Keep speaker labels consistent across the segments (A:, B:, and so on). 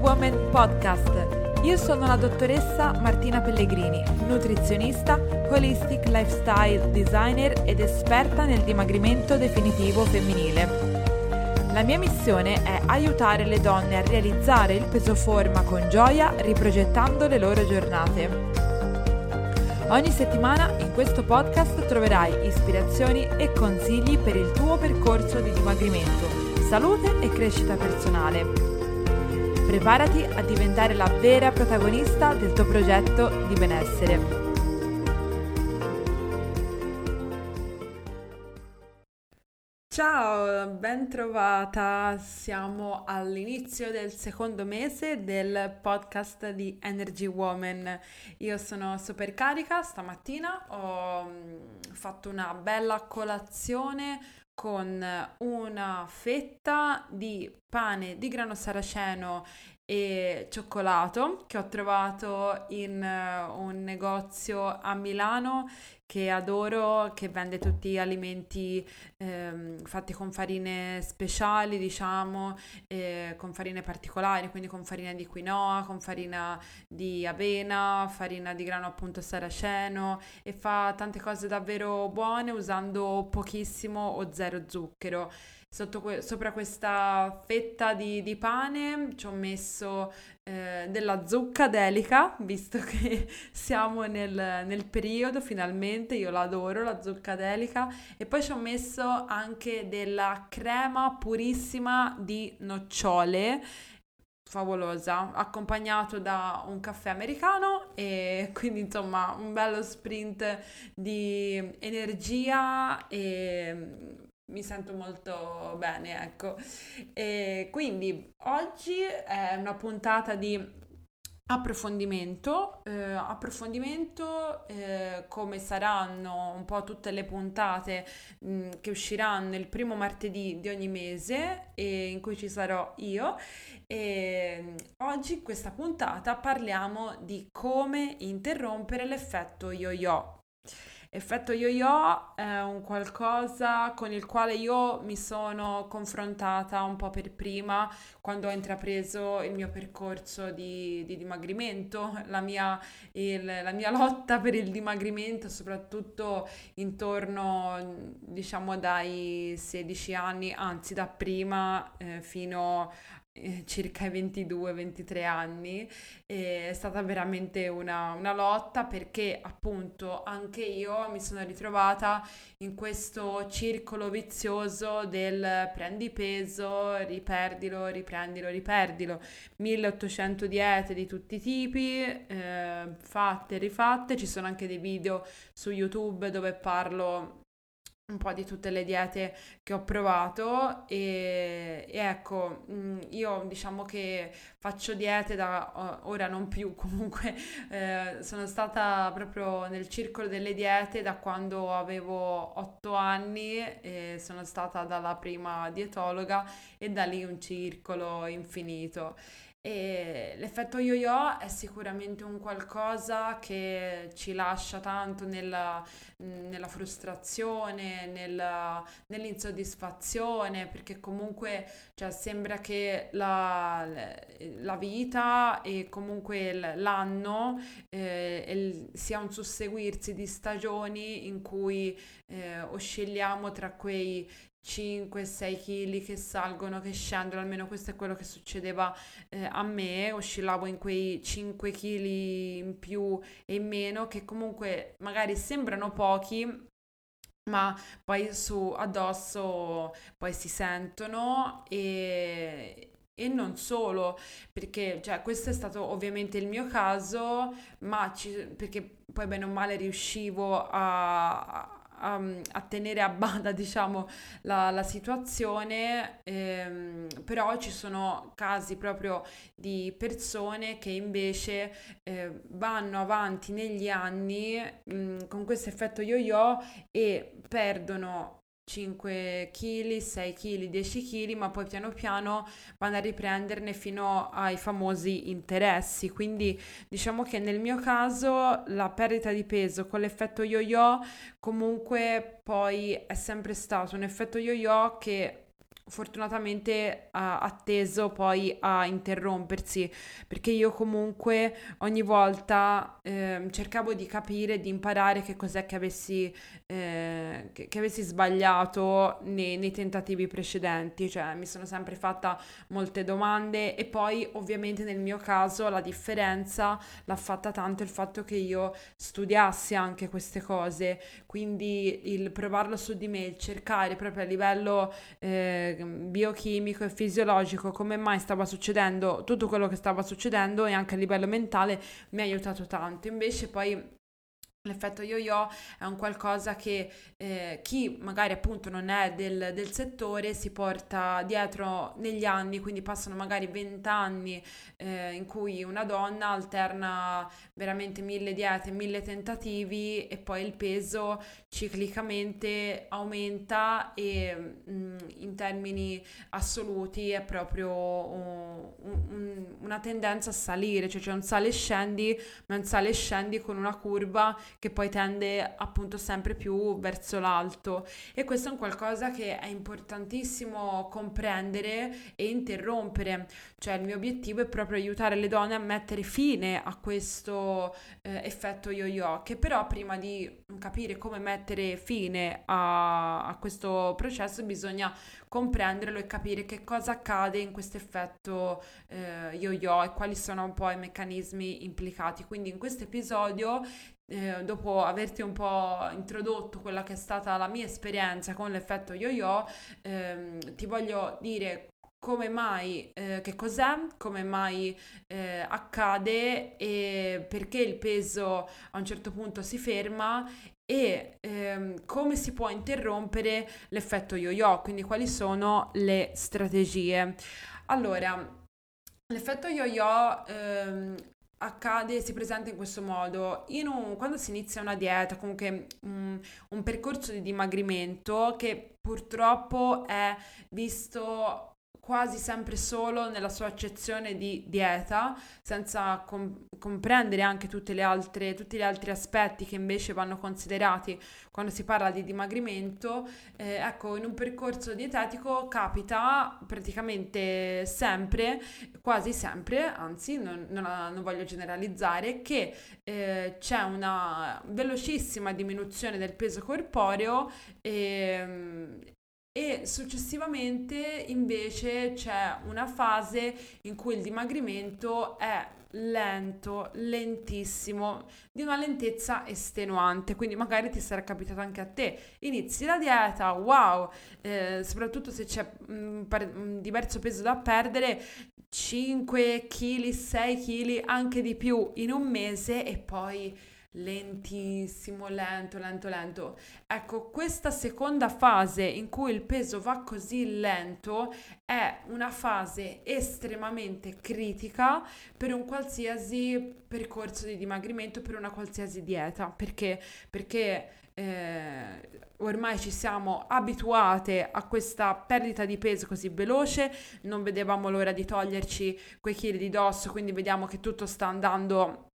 A: Woman Podcast. Io sono la dottoressa Martina Pellegrini, nutrizionista, holistic lifestyle designer ed esperta nel dimagrimento definitivo femminile. La mia missione è aiutare le donne a realizzare il peso forma con gioia riprogettando le loro giornate. Ogni settimana in questo podcast troverai ispirazioni e consigli per il tuo percorso di dimagrimento, salute e crescita personale Preparati a diventare la vera protagonista del tuo progetto di benessere. Ciao, ben trovata. Siamo all'inizio del secondo mese del podcast di Energy Woman. Io sono super carica, stamattina ho mm, fatto una bella colazione con una fetta di pane di grano saraceno e cioccolato che ho trovato in uh, un negozio a Milano che adoro, che vende tutti alimenti eh, fatti con farine speciali, diciamo, eh, con farine particolari, quindi con farina di quinoa, con farina di avena, farina di grano appunto saraceno e fa tante cose davvero buone usando pochissimo o zero zucchero. Que- sopra questa fetta di, di, pane ci ho messo eh, della zucca delica, visto che siamo nel, nel, periodo finalmente, io l'adoro la zucca delica, e poi ci ho messo anche della crema purissima di nocciole favolosa, accompagnato da un caffè americano e quindi insomma un bello sprint di energia e mi sento molto bene, ecco. E quindi oggi è una puntata di approfondimento, eh, approfondimento eh, come saranno un po' tutte le puntate mh, mm, che usciranno il primo martedì di ogni mese e in cui ci sarò io e mm, oggi in questa puntata parliamo di come interrompere l'effetto yo-yo Effetto yo-yo è un qualcosa con il quale io mi sono confrontata un po' per prima quando ho intrapreso il mio percorso di, di dimagrimento, la mia, il, la mia, lotta per il dimagrimento, soprattutto intorno, diciamo, dai 16 anni, anzi da prima eh, fino eh, circa 22-23 anni è stata veramente una, una, lotta perché appunto anche io mi sono ritrovata in questo circolo vizioso del prendi peso, riperdilo, riprendilo, riperdilo. 1800 diete di tutti i tipi eh, fatte e rifatte. Ci sono anche dei video su YouTube dove parlo un po' di tutte le diete che ho provato e, e, ecco, mm, io diciamo che faccio diete da ora non più, comunque eh, sono stata proprio nel circolo delle diete da quando avevo otto anni e sono stata dalla prima dietologa e da lì un circolo infinito. E l'effetto yo-yo è sicuramente un qualcosa che ci lascia tanto nella, nella frustrazione, nella, nell'insoddisfazione, perché comunque cioè, sembra che la, la, vita e comunque l'anno eh, sia un susseguirsi di stagioni in cui eh, oscilliamo tra quei 5-6 kg che salgono, che scendono, almeno questo è quello che succedeva eh, a me, oscillavo in quei 5 kg in più e in meno che comunque magari sembrano pochi, ma poi su addosso poi si sentono e, e non solo, perché cioè, questo è stato ovviamente il mio caso, ma ci, perché poi bene o male riuscivo a, a, a tenere a bada diciamo la, la situazione ehm, però ci sono casi proprio di persone che invece eh, vanno avanti negli anni mh, con questo effetto yo-yo e perdono 5 kg, 6 kg, 10 kg, ma poi piano piano vanno a riprenderne fino ai famosi interessi. Quindi diciamo che nel mio caso la perdita di peso con l'effetto yo-yo comunque poi è sempre stato un effetto yo-yo che fortunatamente ha atteso poi a interrompersi perché io comunque ogni volta eh, cercavo di capire, di imparare che cos'è che avessi, eh, che, che avessi sbagliato nei, nei, tentativi precedenti, cioè mi sono sempre fatta molte domande e poi ovviamente nel mio caso la differenza l'ha fatta tanto il fatto che io studiassi anche queste cose, quindi il provarlo su di me, il cercare proprio a livello eh, biochimico e fisiologico come mai stava succedendo tutto quello che stava succedendo e anche a livello mentale mi ha aiutato tanto. Invece poi L'effetto yo-yo è un qualcosa che eh, chi magari appunto non è del, del, settore si porta dietro negli anni, quindi passano magari vent'anni eh, in cui una donna alterna veramente mille diete, mille tentativi e poi il peso ciclicamente aumenta e mh, mm, in termini assoluti è proprio un, un, una tendenza a salire, cioè c'è un sale e scendi, ma un sale e scendi con una curva che poi tende appunto sempre più verso l'alto e questo è un qualcosa che è importantissimo comprendere e interrompere, cioè il mio obiettivo è proprio aiutare le donne a mettere fine a questo eh, effetto yo-yo, che però prima di capire come mettere fine a, a questo processo bisogna comprenderlo e capire che cosa accade in questo effetto eh, yo-yo e quali sono un po' i meccanismi implicati. Quindi in questo episodio eh, dopo averti un po' introdotto quella che è stata la mia esperienza con l'effetto yo-yo, ehm, ti voglio dire come mai, eh, che cos'è, come mai eh, accade e perché il peso a un certo punto si ferma e ehm, come si può interrompere l'effetto yo-yo, quindi quali sono le strategie. Allora, l'effetto yo-yo ehm, accade, si presenta in questo modo. Un, quando si inizia una dieta, comunque um, un percorso di dimagrimento che purtroppo è visto quasi sempre solo nella sua accezione di dieta, senza com- comprendere anche altre, tutti gli altri aspetti che invece vanno considerati quando si parla di dimagrimento. Eh, ecco, in un percorso dietetico capita praticamente sempre, quasi sempre, anzi non, non, non voglio generalizzare, che eh, c'è una velocissima diminuzione del peso corporeo e, e successivamente invece c'è una fase in cui il dimagrimento è lento, lentissimo, di una lentezza estenuante, quindi magari ti sarà capitato anche a te. Inizi la dieta, wow, eh, soprattutto se c'è un, un diverso peso da perdere, 5 kg, 6 kg, anche di più in un mese e poi lentissimo, lento, lento, lento. Ecco, questa seconda fase in cui il peso va così lento è una fase estremamente critica per un qualsiasi percorso di dimagrimento, per una qualsiasi dieta. Perché? Perché eh, ormai ci siamo abituate a questa perdita di peso così veloce, non vedevamo l'ora di toglierci quei chili di dosso, quindi vediamo che tutto sta andando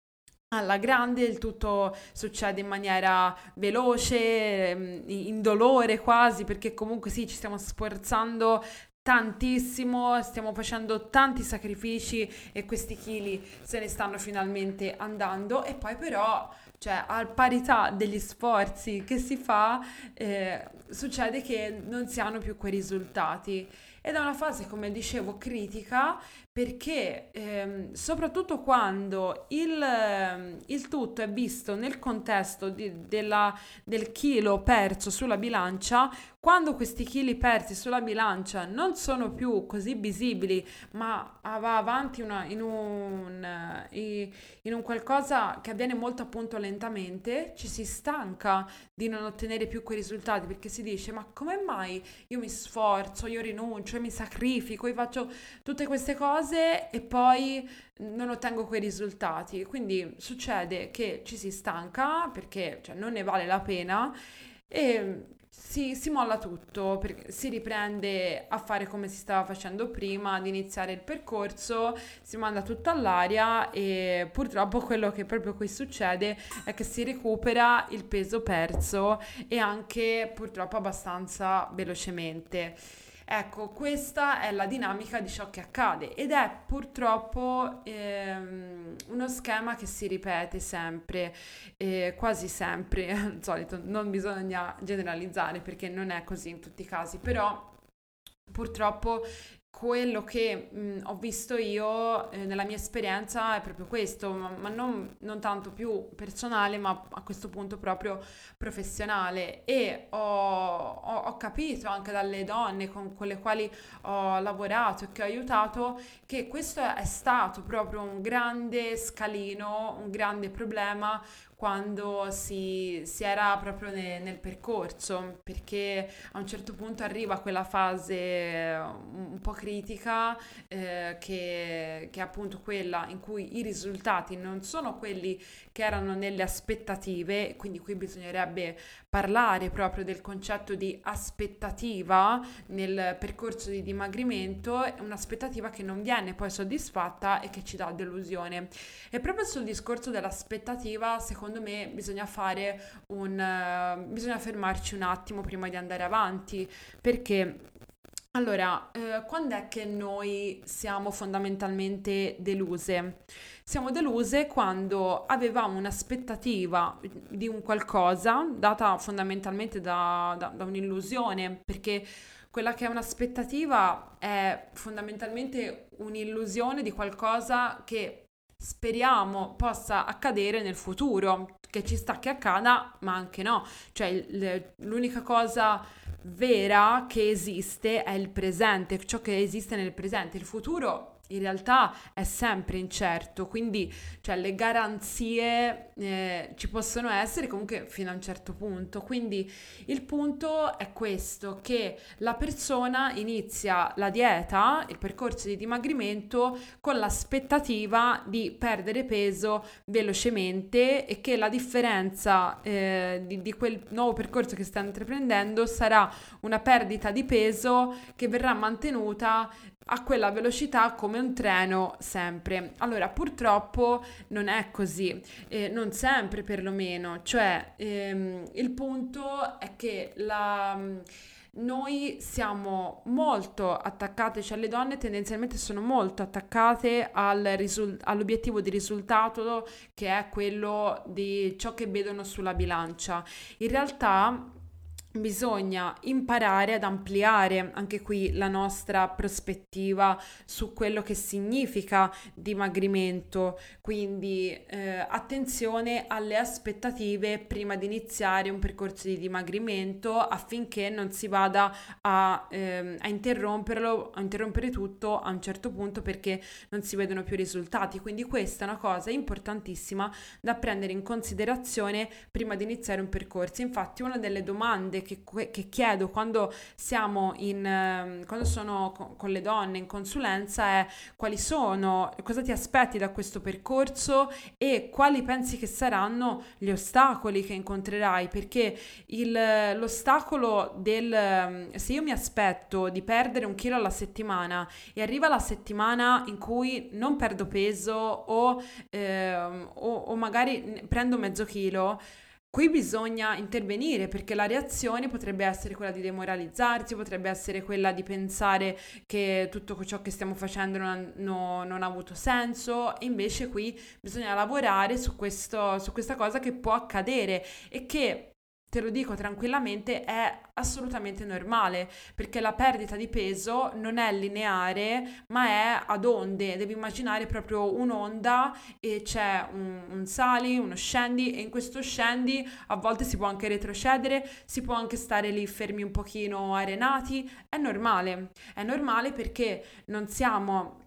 A: alla grande, il tutto succede in maniera veloce, ehm, indolore quasi, perché comunque sì, ci stiamo sforzando tantissimo, stiamo facendo tanti sacrifici e questi chili se ne stanno finalmente andando. E poi però cioè a parità degli sforzi che si fa eh, succede che non si hanno più quei risultati. Ed è una fase come dicevo critica perché ehm, soprattutto quando il, ehm, il, tutto è visto nel contesto di, della, del chilo perso sulla bilancia, quando questi chili persi sulla bilancia non sono più così visibili, ma va avanti una, in, un, in un qualcosa che avviene molto appunto lentamente, ci si stanca di non ottenere più quei risultati perché si dice ma come mai io mi sforzo, io rinuncio, io mi sacrifico, io faccio tutte queste cose cose e poi non ottengo quei risultati. Quindi succede che ci si stanca perché cioè, non ne vale la pena e si, si molla tutto, si riprende a fare come si stava facendo prima, ad iniziare il percorso, si manda tutto all'aria e purtroppo quello che proprio qui succede è che si recupera il peso perso e anche purtroppo abbastanza velocemente. Ecco, questa è la dinamica di ciò che accade ed è purtroppo ehm, uno schema che si ripete sempre, eh, quasi sempre, al solito, non bisogna generalizzare perché non è così in tutti i casi, però purtroppo quello che mh, ho visto io eh, nella mia esperienza è proprio questo, ma, ma non, non, tanto più personale, ma a questo punto proprio professionale. E ho, ho, ho, capito anche dalle donne con, con le quali ho lavorato e che ho aiutato che questo è stato proprio un grande scalino, un grande problema quando si, si era proprio ne, nel percorso, perché a un certo punto arriva quella fase eh, un po' critica eh, che, che è appunto quella in cui i risultati non sono quelli che erano nelle aspettative, quindi qui bisognerebbe parlare proprio del concetto di aspettativa nel percorso di dimagrimento, un'aspettativa che non viene poi soddisfatta e che ci dà delusione. E proprio sul discorso dell'aspettativa, secondo me bisogna fare un uh, bisogna fermarci un attimo prima di andare avanti, perché allora, eh, quando è che noi siamo fondamentalmente deluse? Siamo deluse quando avevamo un'aspettativa di un qualcosa data fondamentalmente da, da, da un'illusione, perché quella che è un'aspettativa è fondamentalmente un'illusione di qualcosa che speriamo possa accadere nel futuro, che ci sta che accada, ma anche no. Cioè l'unica cosa vera che esiste è il presente, ciò che esiste nel presente. Il futuro in realtà è sempre incerto, quindi cioè, le garanzie eh, ci possono essere comunque fino a un certo punto. Quindi il punto è questo, che la persona inizia la dieta, il percorso di dimagrimento con l'aspettativa di perdere peso velocemente e che la differenza eh, di, di quel nuovo percorso che sta intraprendendo sarà una perdita di peso che verrà mantenuta a quella velocità come un treno sempre. Allora, purtroppo non è così, eh, non sempre perlomeno, cioè ehm, il punto è che la noi siamo molto attaccate, cioè le donne tendenzialmente sono molto attaccate al risul- all'obiettivo di risultato che è quello di ciò che vedono sulla bilancia. In realtà Bisogna imparare ad ampliare anche qui la nostra prospettiva su quello che significa dimagrimento, quindi eh, attenzione alle aspettative prima di iniziare un percorso di dimagrimento affinché non si vada a, eh, a interromperlo, a interrompere tutto a un certo punto perché non si vedono più risultati. Quindi questa è una cosa importantissima da prendere in considerazione prima di iniziare un percorso. Infatti una delle domande che, che chiedo quando siamo in, ehm, quando sono con, le donne in consulenza è quali sono, cosa ti aspetti da questo percorso e quali pensi che saranno gli ostacoli che incontrerai, perché il, l'ostacolo del, ehm, se io mi aspetto di perdere un chilo alla settimana e arriva la settimana in cui non perdo peso o, eh, o, o magari prendo mezzo chilo, Qui bisogna intervenire perché la reazione potrebbe essere quella di demoralizzarsi, potrebbe essere quella di pensare che tutto ciò che stiamo facendo non ha, no, non ha avuto senso, e invece qui bisogna lavorare su, questo, su questa cosa che può accadere e che te lo dico tranquillamente, è assolutamente normale perché la perdita di peso non è lineare ma è ad onde, devi immaginare proprio un'onda e c'è un, un sali, uno scendi e in questo scendi a volte si può anche retrocedere, si può anche stare lì fermi un pochino arenati, è normale, è normale perché non siamo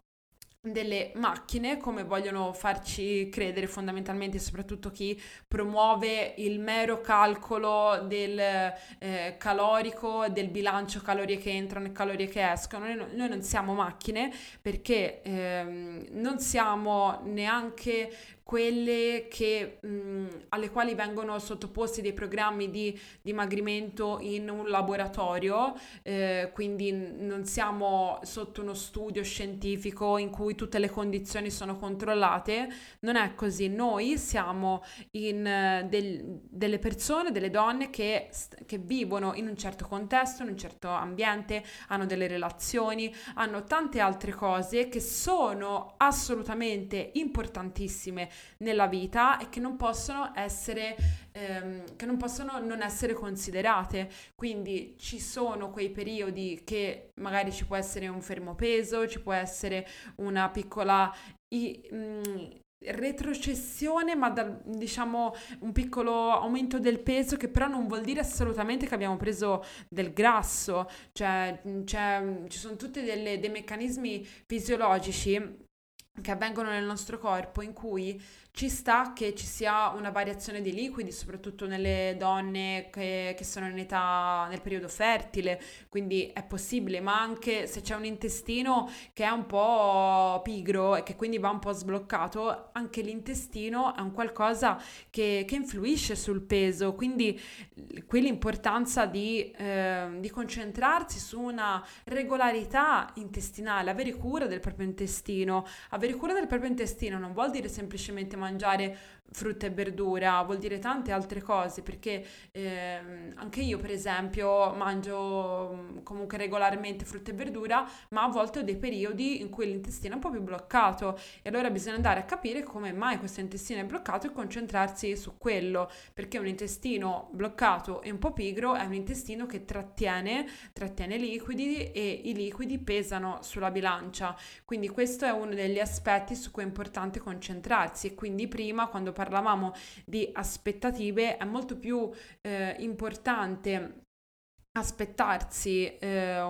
A: delle macchine come vogliono farci credere fondamentalmente soprattutto chi promuove il mero calcolo del eh, calorico del bilancio calorie che entrano e calorie che escono. Noi, noi non siamo macchine perché ehm, non siamo neanche quelle che, mh, alle quali vengono sottoposti dei programmi di dimagrimento in un laboratorio, eh, quindi non siamo sotto uno studio scientifico in cui tutte le condizioni sono controllate, non è così, noi siamo in del, delle persone, delle donne che, che vivono in un certo contesto, in un certo ambiente, hanno delle relazioni, hanno tante altre cose che sono assolutamente importantissime nella vita e che non possono essere ehm, che non possono non essere considerate. Quindi ci sono quei periodi che magari ci può essere un fermo peso, ci può essere una piccola i, mh, mm, retrocessione, ma da, diciamo un piccolo aumento del peso che però non vuol dire assolutamente che abbiamo preso del grasso, cioè ci sono tutti dei meccanismi fisiologici che avvengono nel nostro corpo in cui ci sta che ci sia una variazione dei liquidi, soprattutto nelle donne che, che, sono in età nel periodo fertile, quindi è possibile, ma anche se c'è un intestino che è un po' pigro e che quindi va un po' sbloccato, anche l'intestino è un qualcosa che, che influisce sul peso, quindi qui l'importanza di, eh, di concentrarsi su una regolarità intestinale, avere cura del proprio intestino, avere cura del proprio intestino non vuol dire semplicemente mangiare mangiare frutta e verdura, vuol dire tante altre cose, perché eh, anche io per esempio mangio mm, comunque regolarmente frutta e verdura, ma a volte ho dei periodi in cui l'intestino è un po' più bloccato e allora bisogna andare a capire come mai questo intestino è bloccato e concentrarsi su quello, perché un intestino bloccato e un po' pigro è un intestino che trattiene, trattiene liquidi e i liquidi pesano sulla bilancia, quindi questo è uno degli aspetti su cui è importante concentrarsi e quindi prima quando parlavamo di aspettative, è molto più eh, importante aspettarsi, eh,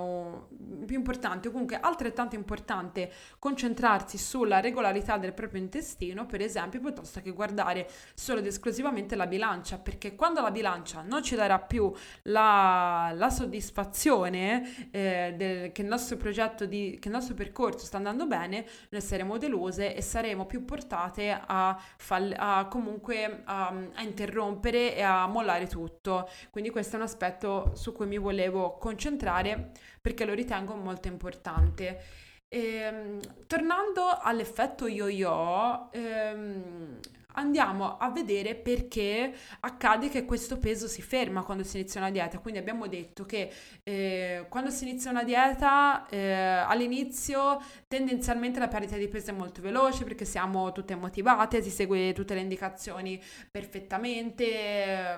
A: più importante, o comunque altrettanto importante, concentrarsi sulla regolarità del proprio intestino, per esempio, piuttosto che guardare solo ed esclusivamente la bilancia, perché quando la bilancia non ci darà più la, la soddisfazione eh, del, che il nostro progetto, di, che il nostro percorso sta andando bene, noi saremo deluse e saremo più portate a, fall- a comunque a, a interrompere e a mollare tutto. Quindi questo è un aspetto su cui mi mi volevo concentrare perché lo ritengo molto importante. Ehm, tornando all'effetto yo-yo, ehm, andiamo a vedere perché accade che questo peso si ferma quando si inizia una dieta. Quindi abbiamo detto che eh, quando si inizia una dieta eh, all'inizio tendenzialmente la perdita di peso è molto veloce perché siamo tutte motivate, si segue tutte le indicazioni perfettamente, eh,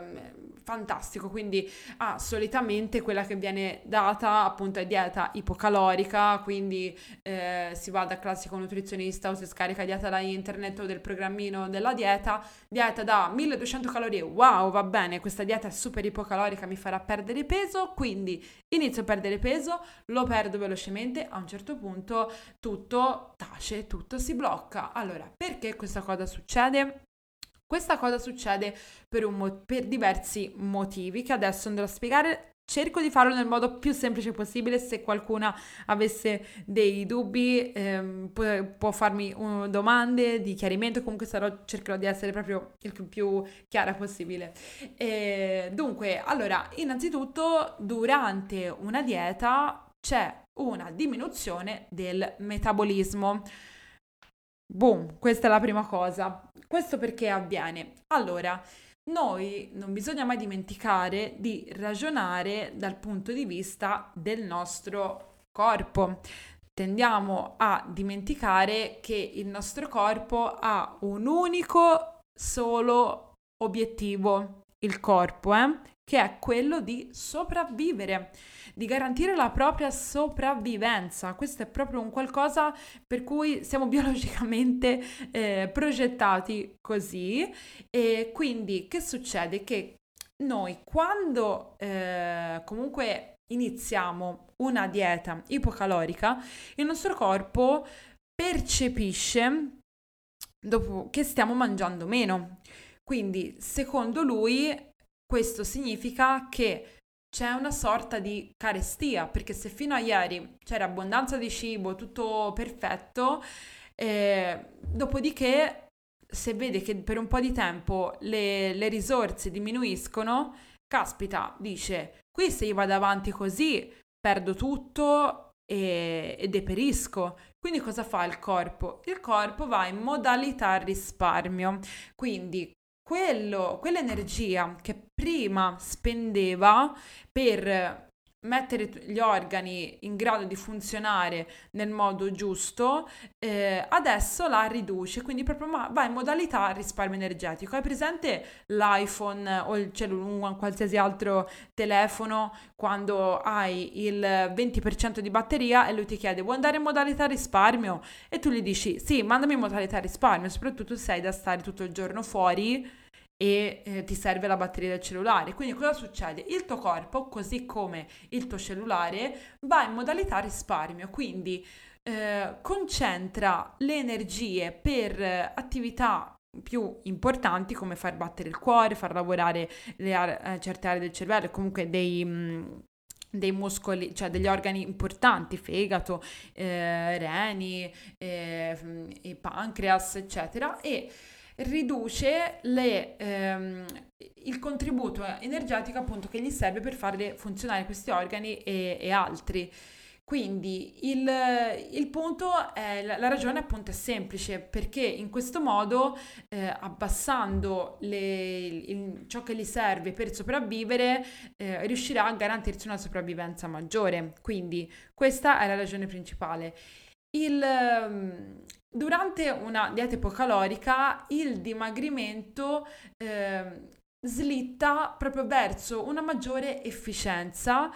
A: fantastico. Quindi ah, solitamente quella che viene data appunto è dieta ipocalorica, quindi eh, si va da classico nutrizionista o si scarica dieta da internet o del programmino della dieta dieta, dieta da 1200 calorie, wow, va bene, questa dieta è super ipocalorica, mi farà perdere peso, quindi inizio a perdere peso, lo perdo velocemente, a un certo punto tutto tace, tutto si blocca. Allora, perché questa cosa succede? Questa cosa succede per, mo- per, diversi motivi che adesso andrò a spiegare Cerco di farlo nel modo più semplice possibile, se qualcuna avesse dei dubbi ehm, può, può, farmi uh, domande di chiarimento, comunque sarò, cercherò di essere proprio il più chiara possibile. E, dunque, allora, innanzitutto durante una dieta c'è una diminuzione del metabolismo. Boom, questa è la prima cosa. Questo perché avviene? Allora, noi non bisogna mai dimenticare di ragionare dal punto di vista del nostro corpo. Tendiamo a dimenticare che il nostro corpo ha un unico solo obiettivo, il corpo, eh? Che è quello di sopravvivere di garantire la propria sopravvivenza. Questo è proprio un qualcosa per cui siamo biologicamente eh, progettati così e quindi che succede? Che noi quando eh, comunque iniziamo una dieta ipocalorica, il nostro corpo percepisce dopo che stiamo mangiando meno. Quindi, secondo lui, questo significa che c'è una sorta di carestia, perché se fino a ieri c'era abbondanza di cibo, tutto perfetto, eh, dopodiché se vede che per un po' di tempo le, le risorse diminuiscono, caspita, dice, qui se io vado avanti così perdo tutto e, e deperisco. Quindi cosa fa il corpo? Il corpo va in modalità risparmio, quindi quello, quell'energia che prima spendeva per mettere gli organi in grado di funzionare nel modo giusto, eh, adesso la riduce, quindi proprio va in modalità risparmio energetico. Hai presente l'iPhone o il cellulare, qualsiasi altro telefono, quando hai il 20% di batteria e lui ti chiede vuoi andare in modalità risparmio? E tu gli dici sì, mandami in modalità risparmio, soprattutto se hai da stare tutto il giorno fuori e eh, ti serve la batteria del cellulare. Quindi cosa succede? Il tuo corpo, così come il tuo cellulare, va in modalità risparmio, quindi eh, concentra le energie per eh, attività più importanti come far battere il cuore, far lavorare le, eh, certe aree del cervello comunque dei... Mh, mm, dei muscoli, cioè degli organi importanti, fegato, eh, reni, eh, pancreas, eccetera, e riduce le, ehm, il contributo energetico appunto che gli serve per fare funzionare questi organi e, e altri. Quindi il, il, punto è, la ragione appunto è semplice perché in questo modo eh, abbassando le, il, ciò che gli serve per sopravvivere eh, riuscirà a garantirsi una sopravvivenza maggiore. Quindi questa è la ragione principale. Il, Durante una dieta ipocalorica il dimagrimento eh, slitta proprio verso una maggiore efficienza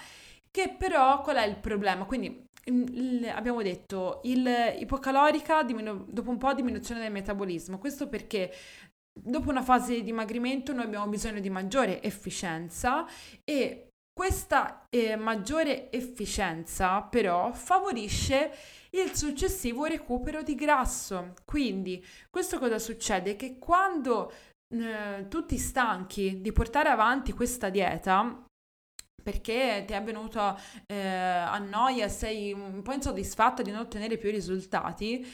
A: che però qual è il problema? Quindi il, abbiamo detto il ipocalorica diminu- dopo un po' diminuzione del metabolismo, questo perché dopo una fase di dimagrimento noi abbiamo bisogno di maggiore efficienza e questa eh, maggiore efficienza però favorisce il successivo recupero di grasso. Quindi, questo cosa succede? Che quando eh, tu ti stanchi di portare avanti questa dieta, perché ti è venuta eh, a noia, sei un po' insoddisfatta di non ottenere più risultati,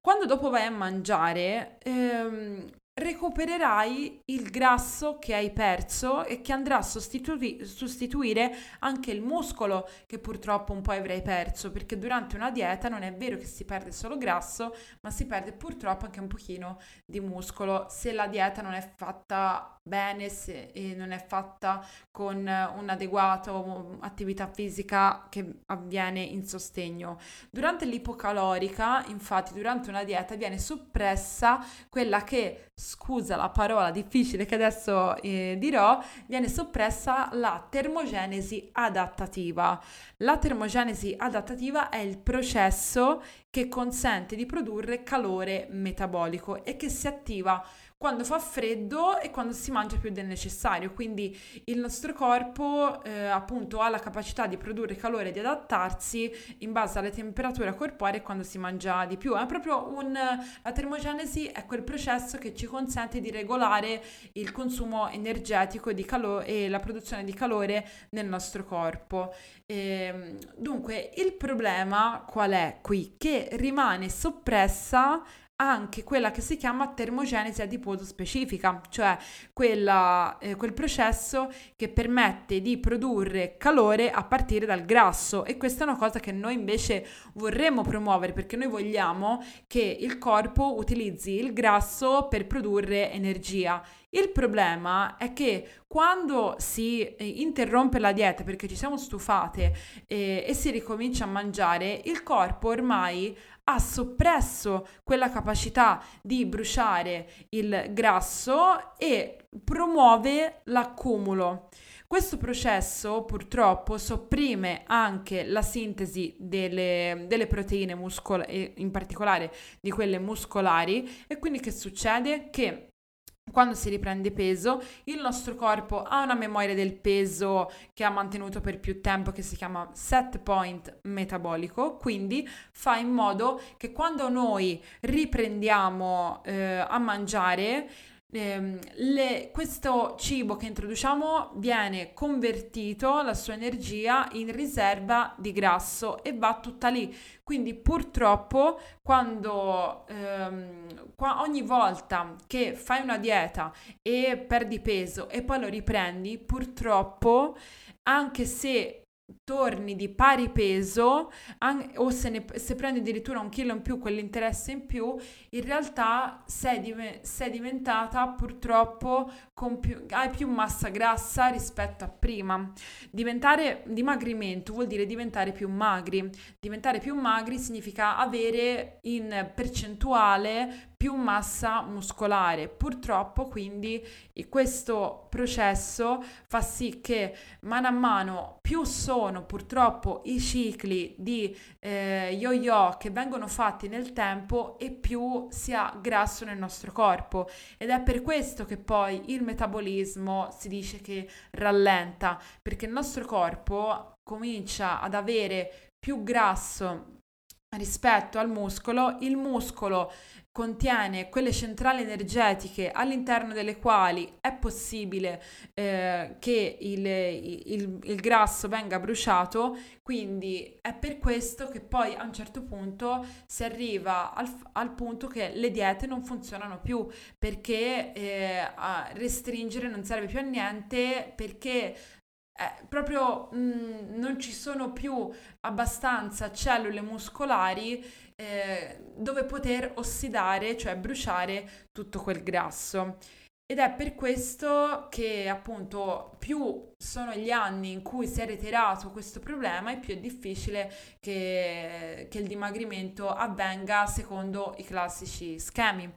A: quando dopo vai a mangiare, ehm, recupererai il grasso che hai perso e che andrà a sostitui- sostituire anche il muscolo che purtroppo un po' avrai perso, perché durante una dieta non è vero che si perde solo grasso, ma si perde purtroppo anche un pochino di muscolo se la dieta non è fatta bene se, e non è fatta con un'adeguata attività fisica che avviene in sostegno. Durante l'ipocalorica, infatti, durante una dieta viene soppressa quella che scusa la parola difficile che adesso eh, dirò, viene soppressa la termogenesi adattativa. La termogenesi adattativa è il processo che consente di produrre calore metabolico e che si attiva quando fa freddo e quando si mangia più del necessario. Quindi il nostro corpo eh, appunto ha la capacità di produrre calore e di adattarsi in base alla temperatura corporea quando si mangia di più. È proprio un la termogenesi è quel processo che ci consente di regolare il consumo energetico di calo- e la produzione di calore nel nostro corpo. E, ehm, dunque, il problema qual è qui? Che rimane soppressa anche quella che si chiama termogenesi adiposo specifica, cioè quella, eh, quel processo che permette di produrre calore a partire dal grasso e questa è una cosa che noi invece vorremmo promuovere perché noi vogliamo che il corpo utilizzi il grasso per produrre energia. Il problema è che quando si eh, interrompe la dieta perché ci siamo stufate eh, e si ricomincia a mangiare, il corpo ormai ha soppresso quella capacità di bruciare il grasso e promuove l'accumulo. Questo processo purtroppo sopprime anche la sintesi delle, delle proteine muscolari, in particolare di quelle muscolari, e quindi che succede? Che quando si riprende peso, il nostro corpo ha una memoria del peso che ha mantenuto per più tempo che si chiama set point metabolico, quindi fa in modo che quando noi riprendiamo eh, a mangiare ehm, le, questo cibo che introduciamo viene convertito, la sua energia, in riserva di grasso e va tutta lì. Quindi purtroppo quando ehm, qua, ogni volta che fai una dieta e perdi peso e poi lo riprendi, purtroppo anche se torni di pari peso an- o se, ne, se, prendi addirittura un chilo in più, quell'interesse in più, in realtà sei, div- sei diventata purtroppo più, hai più massa grassa rispetto a prima. Diventare dimagrimento vuol dire diventare più magri. Diventare più magri significa avere in percentuale più massa muscolare. Purtroppo quindi questo processo fa sì che mano a mano più sono purtroppo i cicli di eh, yo-yo che vengono fatti nel tempo e più si ha grasso nel nostro corpo ed è per questo che poi il metabolismo si dice che rallenta perché il nostro corpo comincia ad avere più grasso rispetto al muscolo, il muscolo contiene quelle centrali energetiche all'interno delle quali è possibile eh, che il, il, il, grasso venga bruciato, quindi è per questo che poi a un certo punto si arriva al, al punto che le diete non funzionano più perché eh, restringere non serve più a niente perché eh, proprio mh, mm, non ci sono più abbastanza cellule muscolari eh, dove poter ossidare, cioè bruciare tutto quel grasso. Ed è per questo che appunto più sono gli anni in cui si è ritirato questo problema e più è difficile che, che il dimagrimento avvenga secondo i classici schemi.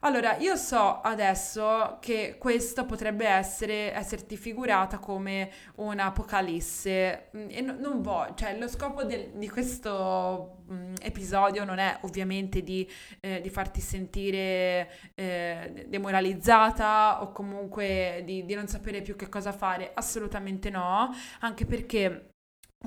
A: Allora, io so adesso che questa potrebbe essere, esserti figurata come un'apocalisse. Mm, e no, non voglio, cioè lo scopo del, di questo um, episodio non è ovviamente di, eh, di farti sentire eh, demoralizzata o comunque di, di non sapere più che cosa fare, assolutamente no, anche perché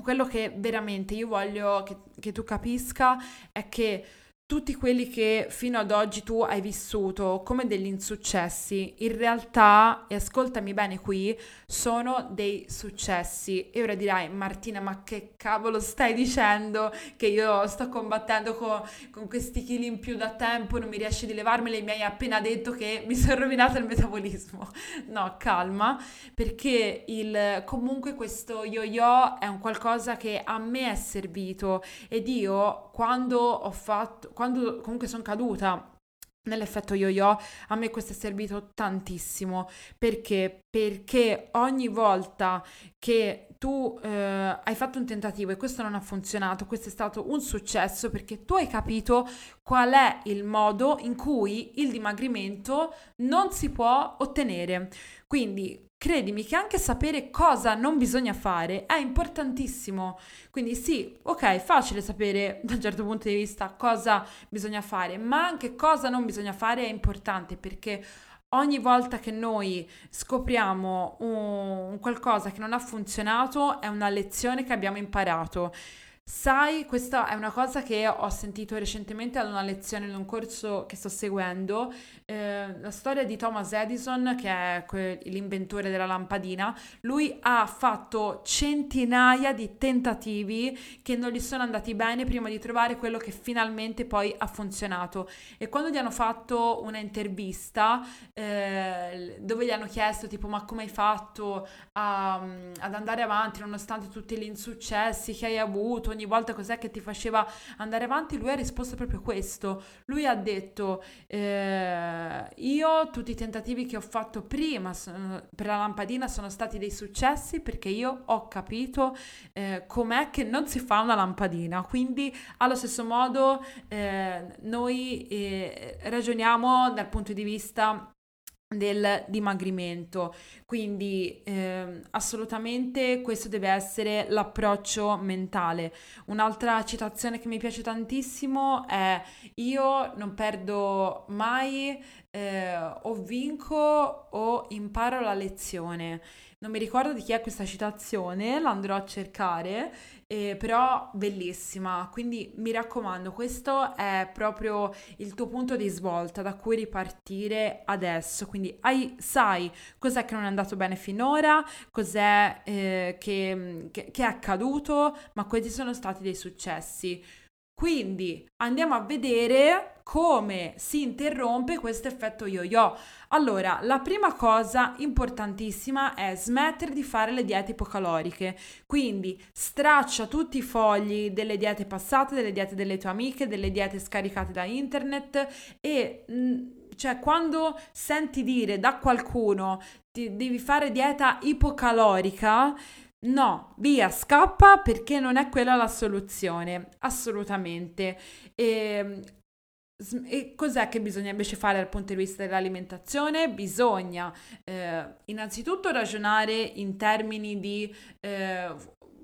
A: quello che veramente io voglio che, che tu capisca è che tutti quelli che fino ad oggi tu hai vissuto come degli insuccessi, in realtà, e ascoltami bene qui, sono dei successi. E ora dirai, Martina, ma che cavolo stai dicendo? Che io sto combattendo con, con questi chili in più da tempo, non mi riesci di levarmeli, mi hai appena detto che mi sono rovinato il metabolismo. No, calma, perché il, comunque questo yo-yo è un qualcosa che a me è servito ed io quando ho fatto quando comunque sono caduta nell'effetto yo-yo, a me questo è servito tantissimo. Perché? Perché ogni volta che tu eh, hai fatto un tentativo e questo non ha funzionato, questo è stato un successo perché tu hai capito qual è il modo in cui il dimagrimento non si può ottenere. Quindi credimi che anche sapere cosa non bisogna fare è importantissimo. Quindi sì, ok, è facile sapere da un certo punto di vista cosa bisogna fare, ma anche cosa non bisogna fare è importante perché ogni volta che noi scopriamo un, qualcosa che non ha funzionato è una lezione che abbiamo imparato. Sai, questa è una cosa che ho sentito recentemente ad una lezione in un corso che sto seguendo, eh, la storia di Thomas Edison, che è que- l'inventore della lampadina. Lui ha fatto centinaia di tentativi che non gli sono andati bene prima di trovare quello che finalmente poi ha funzionato. E quando gli hanno fatto una intervista eh, dove gli hanno chiesto tipo ma come hai fatto a, ad andare avanti nonostante tutti gli insuccessi che hai avuto, ogni volta cos'è che ti faceva andare avanti, lui ha risposto proprio questo. Lui ha detto, eh, io tutti i tentativi che ho fatto prima sono, per la lampadina sono stati dei successi perché io ho capito eh, com'è che non si fa una lampadina. Quindi allo stesso modo eh, noi eh, ragioniamo dal punto di vista del dimagrimento. Quindi eh, assolutamente questo deve essere l'approccio mentale. Un'altra citazione che mi piace tantissimo è io non perdo mai eh, o vinco o imparo la lezione. Non mi ricordo di chi è questa citazione, l'andrò a cercare, eh, però bellissima. Quindi mi raccomando, questo è proprio il tuo punto di svolta da cui ripartire adesso. Quindi hai, sai cos'è che non è andato bene finora, cos'è eh, che, che, che è accaduto, ma questi sono stati dei successi. Quindi andiamo a vedere come si interrompe questo effetto yo-yo. Allora, la prima cosa importantissima è smettere di fare le diete ipocaloriche. Quindi straccia tutti i fogli delle diete passate, delle diete delle tue amiche, delle diete scaricate da internet e mm, cioè quando senti dire da qualcuno ti devi fare dieta ipocalorica, No, via, scappa perché non è quella la soluzione, assolutamente. E, ehm, e cos'è che bisogna invece fare dal punto di vista dell'alimentazione? Bisogna eh, innanzitutto ragionare in termini di eh,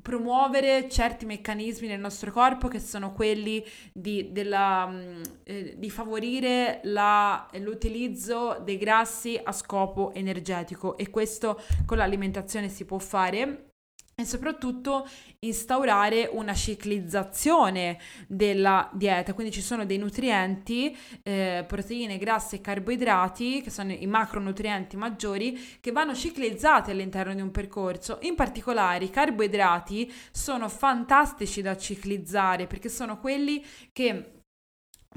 A: promuovere certi meccanismi nel nostro corpo che sono quelli di, della, mm, eh, di favorire la, l'utilizzo dei grassi a scopo energetico e questo con l'alimentazione si può fare e soprattutto instaurare una ciclizzazione della dieta, quindi ci sono dei nutrienti, eh, proteine, grassi e carboidrati, che sono i macronutrienti maggiori, che vanno ciclizzati all'interno di un percorso. In particolare i carboidrati sono fantastici da ciclizzare perché sono quelli che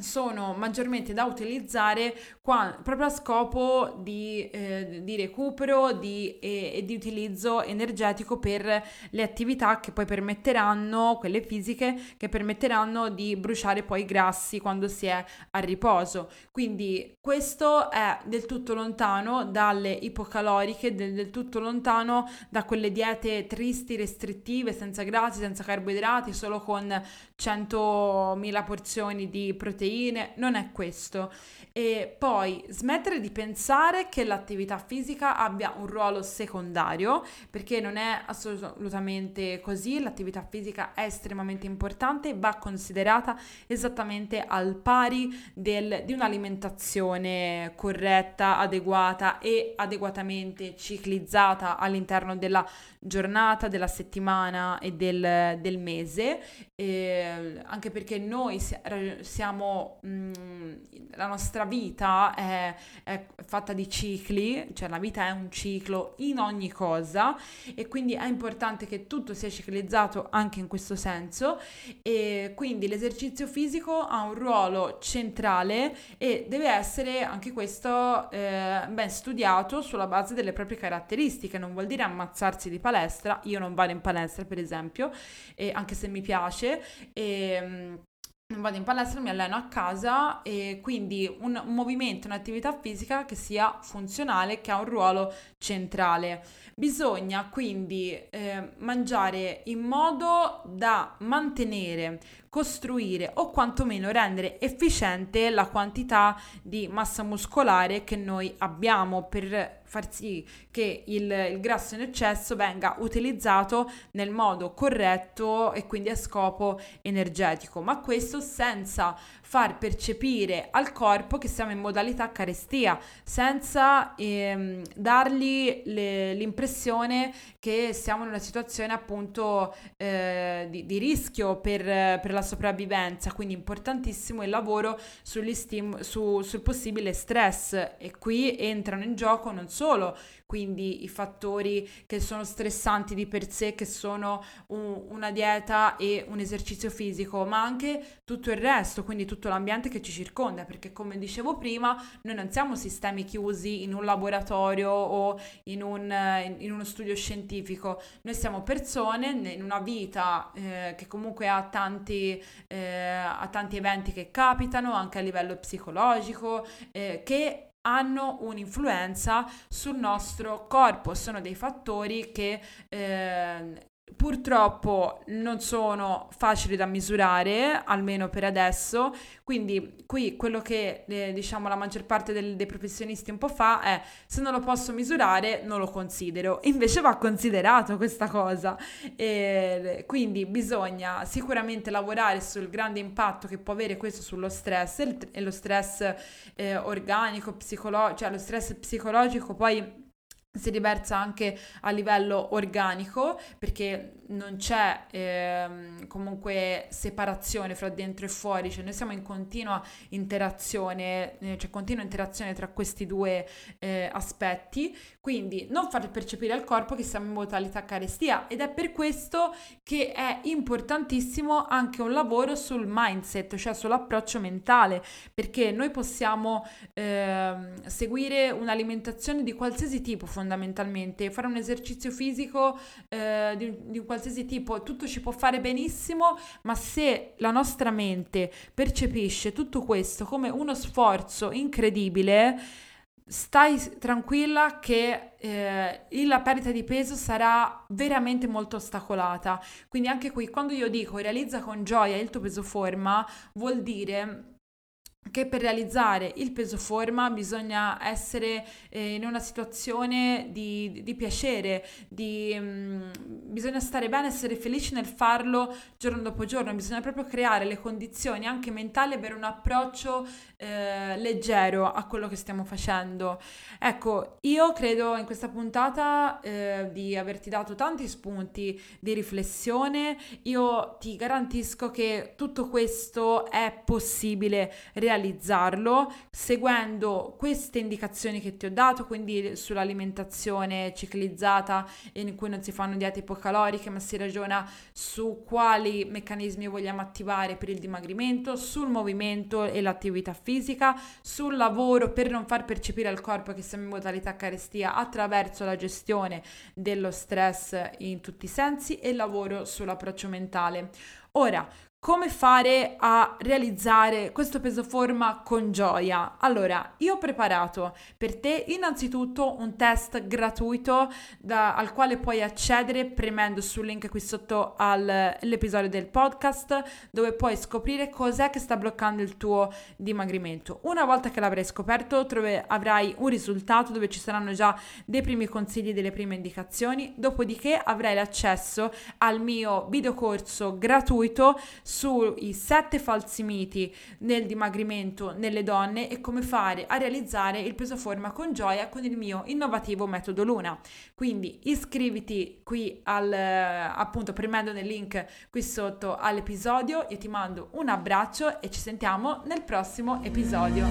A: sono maggiormente da utilizzare qua, proprio a scopo di, eh, di recupero di, e, e, di utilizzo energetico per le attività che poi permetteranno, quelle fisiche, che permetteranno di bruciare poi i grassi quando si è a riposo. Quindi questo è del tutto lontano dalle ipocaloriche, del, del tutto lontano da quelle diete tristi, restrittive, senza grassi, senza carboidrati, solo con 100.000 porzioni di proteine, non è questo. E poi smettere di pensare che l'attività fisica abbia un ruolo secondario, perché non è assolutamente così, l'attività fisica è estremamente importante, va considerata esattamente al pari del, di un'alimentazione corretta, adeguata e adeguatamente ciclizzata all'interno della giornata, della settimana e del, del mese, eh, anche perché noi siamo, mh, mm, la nostra vita è, è, fatta di cicli, cioè la vita è un ciclo in ogni cosa e quindi è importante che tutto sia ciclizzato anche in questo senso. E quindi l'esercizio fisico ha un ruolo centrale e deve essere anche questo eh, ben studiato sulla base delle proprie caratteristiche, non vuol dire ammazzarsi di palestra, io non vado in palestra per esempio, e anche se mi piace, e, non vado in palestra, mi alleno a casa e quindi un, movimento, un'attività fisica che sia funzionale, che ha un ruolo centrale. Bisogna quindi eh, mangiare in modo da mantenere costruire o quantomeno rendere efficiente la quantità di massa muscolare che noi abbiamo per far sì che il, il, grasso in eccesso venga utilizzato nel modo corretto e quindi a scopo energetico, ma questo senza far percepire al corpo che siamo in modalità carestia, senza ehm, dargli le, l'impressione che siamo in una situazione appunto eh, di, di, rischio per, per, la sopravvivenza. Quindi importantissimo il lavoro su, sul possibile stress e qui entrano in gioco non solo quindi i fattori che sono stressanti di per sé, che sono un, una dieta e un esercizio fisico, ma anche tutto il resto, quindi tutto l'ambiente che ci circonda, perché come dicevo prima, noi non siamo sistemi chiusi in un laboratorio o in, un, in uno studio scientifico, noi siamo persone in una vita eh, che comunque ha tanti, eh, ha tanti eventi che capitano, anche a livello psicologico, eh, che hanno un'influenza sul nostro corpo, sono dei fattori che eh, purtroppo non sono facili da misurare, almeno per adesso, quindi qui quello che eh, diciamo la maggior parte del, dei professionisti un po' fa è se non lo posso misurare non lo considero, invece va considerato questa cosa, e, quindi bisogna sicuramente lavorare sul grande impatto che può avere questo sullo stress e lo stress eh, organico, psicologico, cioè lo stress psicologico poi si riversa anche a livello organico perché non c'è eh, comunque separazione fra dentro e fuori, cioè noi siamo in continua interazione, eh, cioè continua interazione tra questi due eh, aspetti, quindi non far percepire al corpo che siamo in modalità carestia ed è per questo che è importantissimo anche un lavoro sul mindset, cioè sull'approccio mentale, perché noi possiamo ehm, seguire un'alimentazione di qualsiasi tipo fondamentalmente, fare un esercizio fisico eh, di, di qualsiasi tipo, tutto ci può fare benissimo, ma se la nostra mente percepisce tutto questo come uno sforzo incredibile, stai tranquilla che eh, la perdita di peso sarà veramente molto ostacolata. Quindi anche qui, quando io dico realizza con gioia il tuo peso forma, vuol dire che per realizzare il peso forma bisogna essere eh, in una situazione di, di piacere, di, mh, mm, bisogna stare bene, essere felici nel farlo giorno dopo giorno, bisogna proprio creare le condizioni anche mentali per un approccio eh, leggero a quello che stiamo facendo. Ecco, io credo in questa puntata eh, di averti dato tanti spunti di riflessione, io ti garantisco che tutto questo è possibile realizzarlo seguendo queste indicazioni che ti ho dato, quindi sull'alimentazione ciclizzata in cui non si fanno diete ipocaloriche, ma si ragiona su quali meccanismi vogliamo attivare per il dimagrimento, sul movimento e l'attività fisica, sul lavoro per non far percepire al corpo che siamo in modalità carestia attraverso la gestione dello stress in tutti i sensi e lavoro sull'approccio mentale. Ora, come fare a realizzare questo peso forma con gioia? Allora, io ho preparato per te innanzitutto un test gratuito da, al quale puoi accedere premendo sul link qui sotto all'episodio del podcast dove puoi scoprire cos'è che sta bloccando il tuo dimagrimento. Una volta che l'avrai scoperto trove, avrai un risultato dove ci saranno già dei primi consigli, delle prime indicazioni, dopodiché avrai l'accesso al mio videocorso gratuito sui sette falsi miti nel dimagrimento nelle donne e come fare a realizzare il peso forma con gioia con il mio innovativo metodo Luna. Quindi iscriviti qui al appunto premendo nel link qui sotto all'episodio. Io ti mando un abbraccio e ci sentiamo nel prossimo episodio.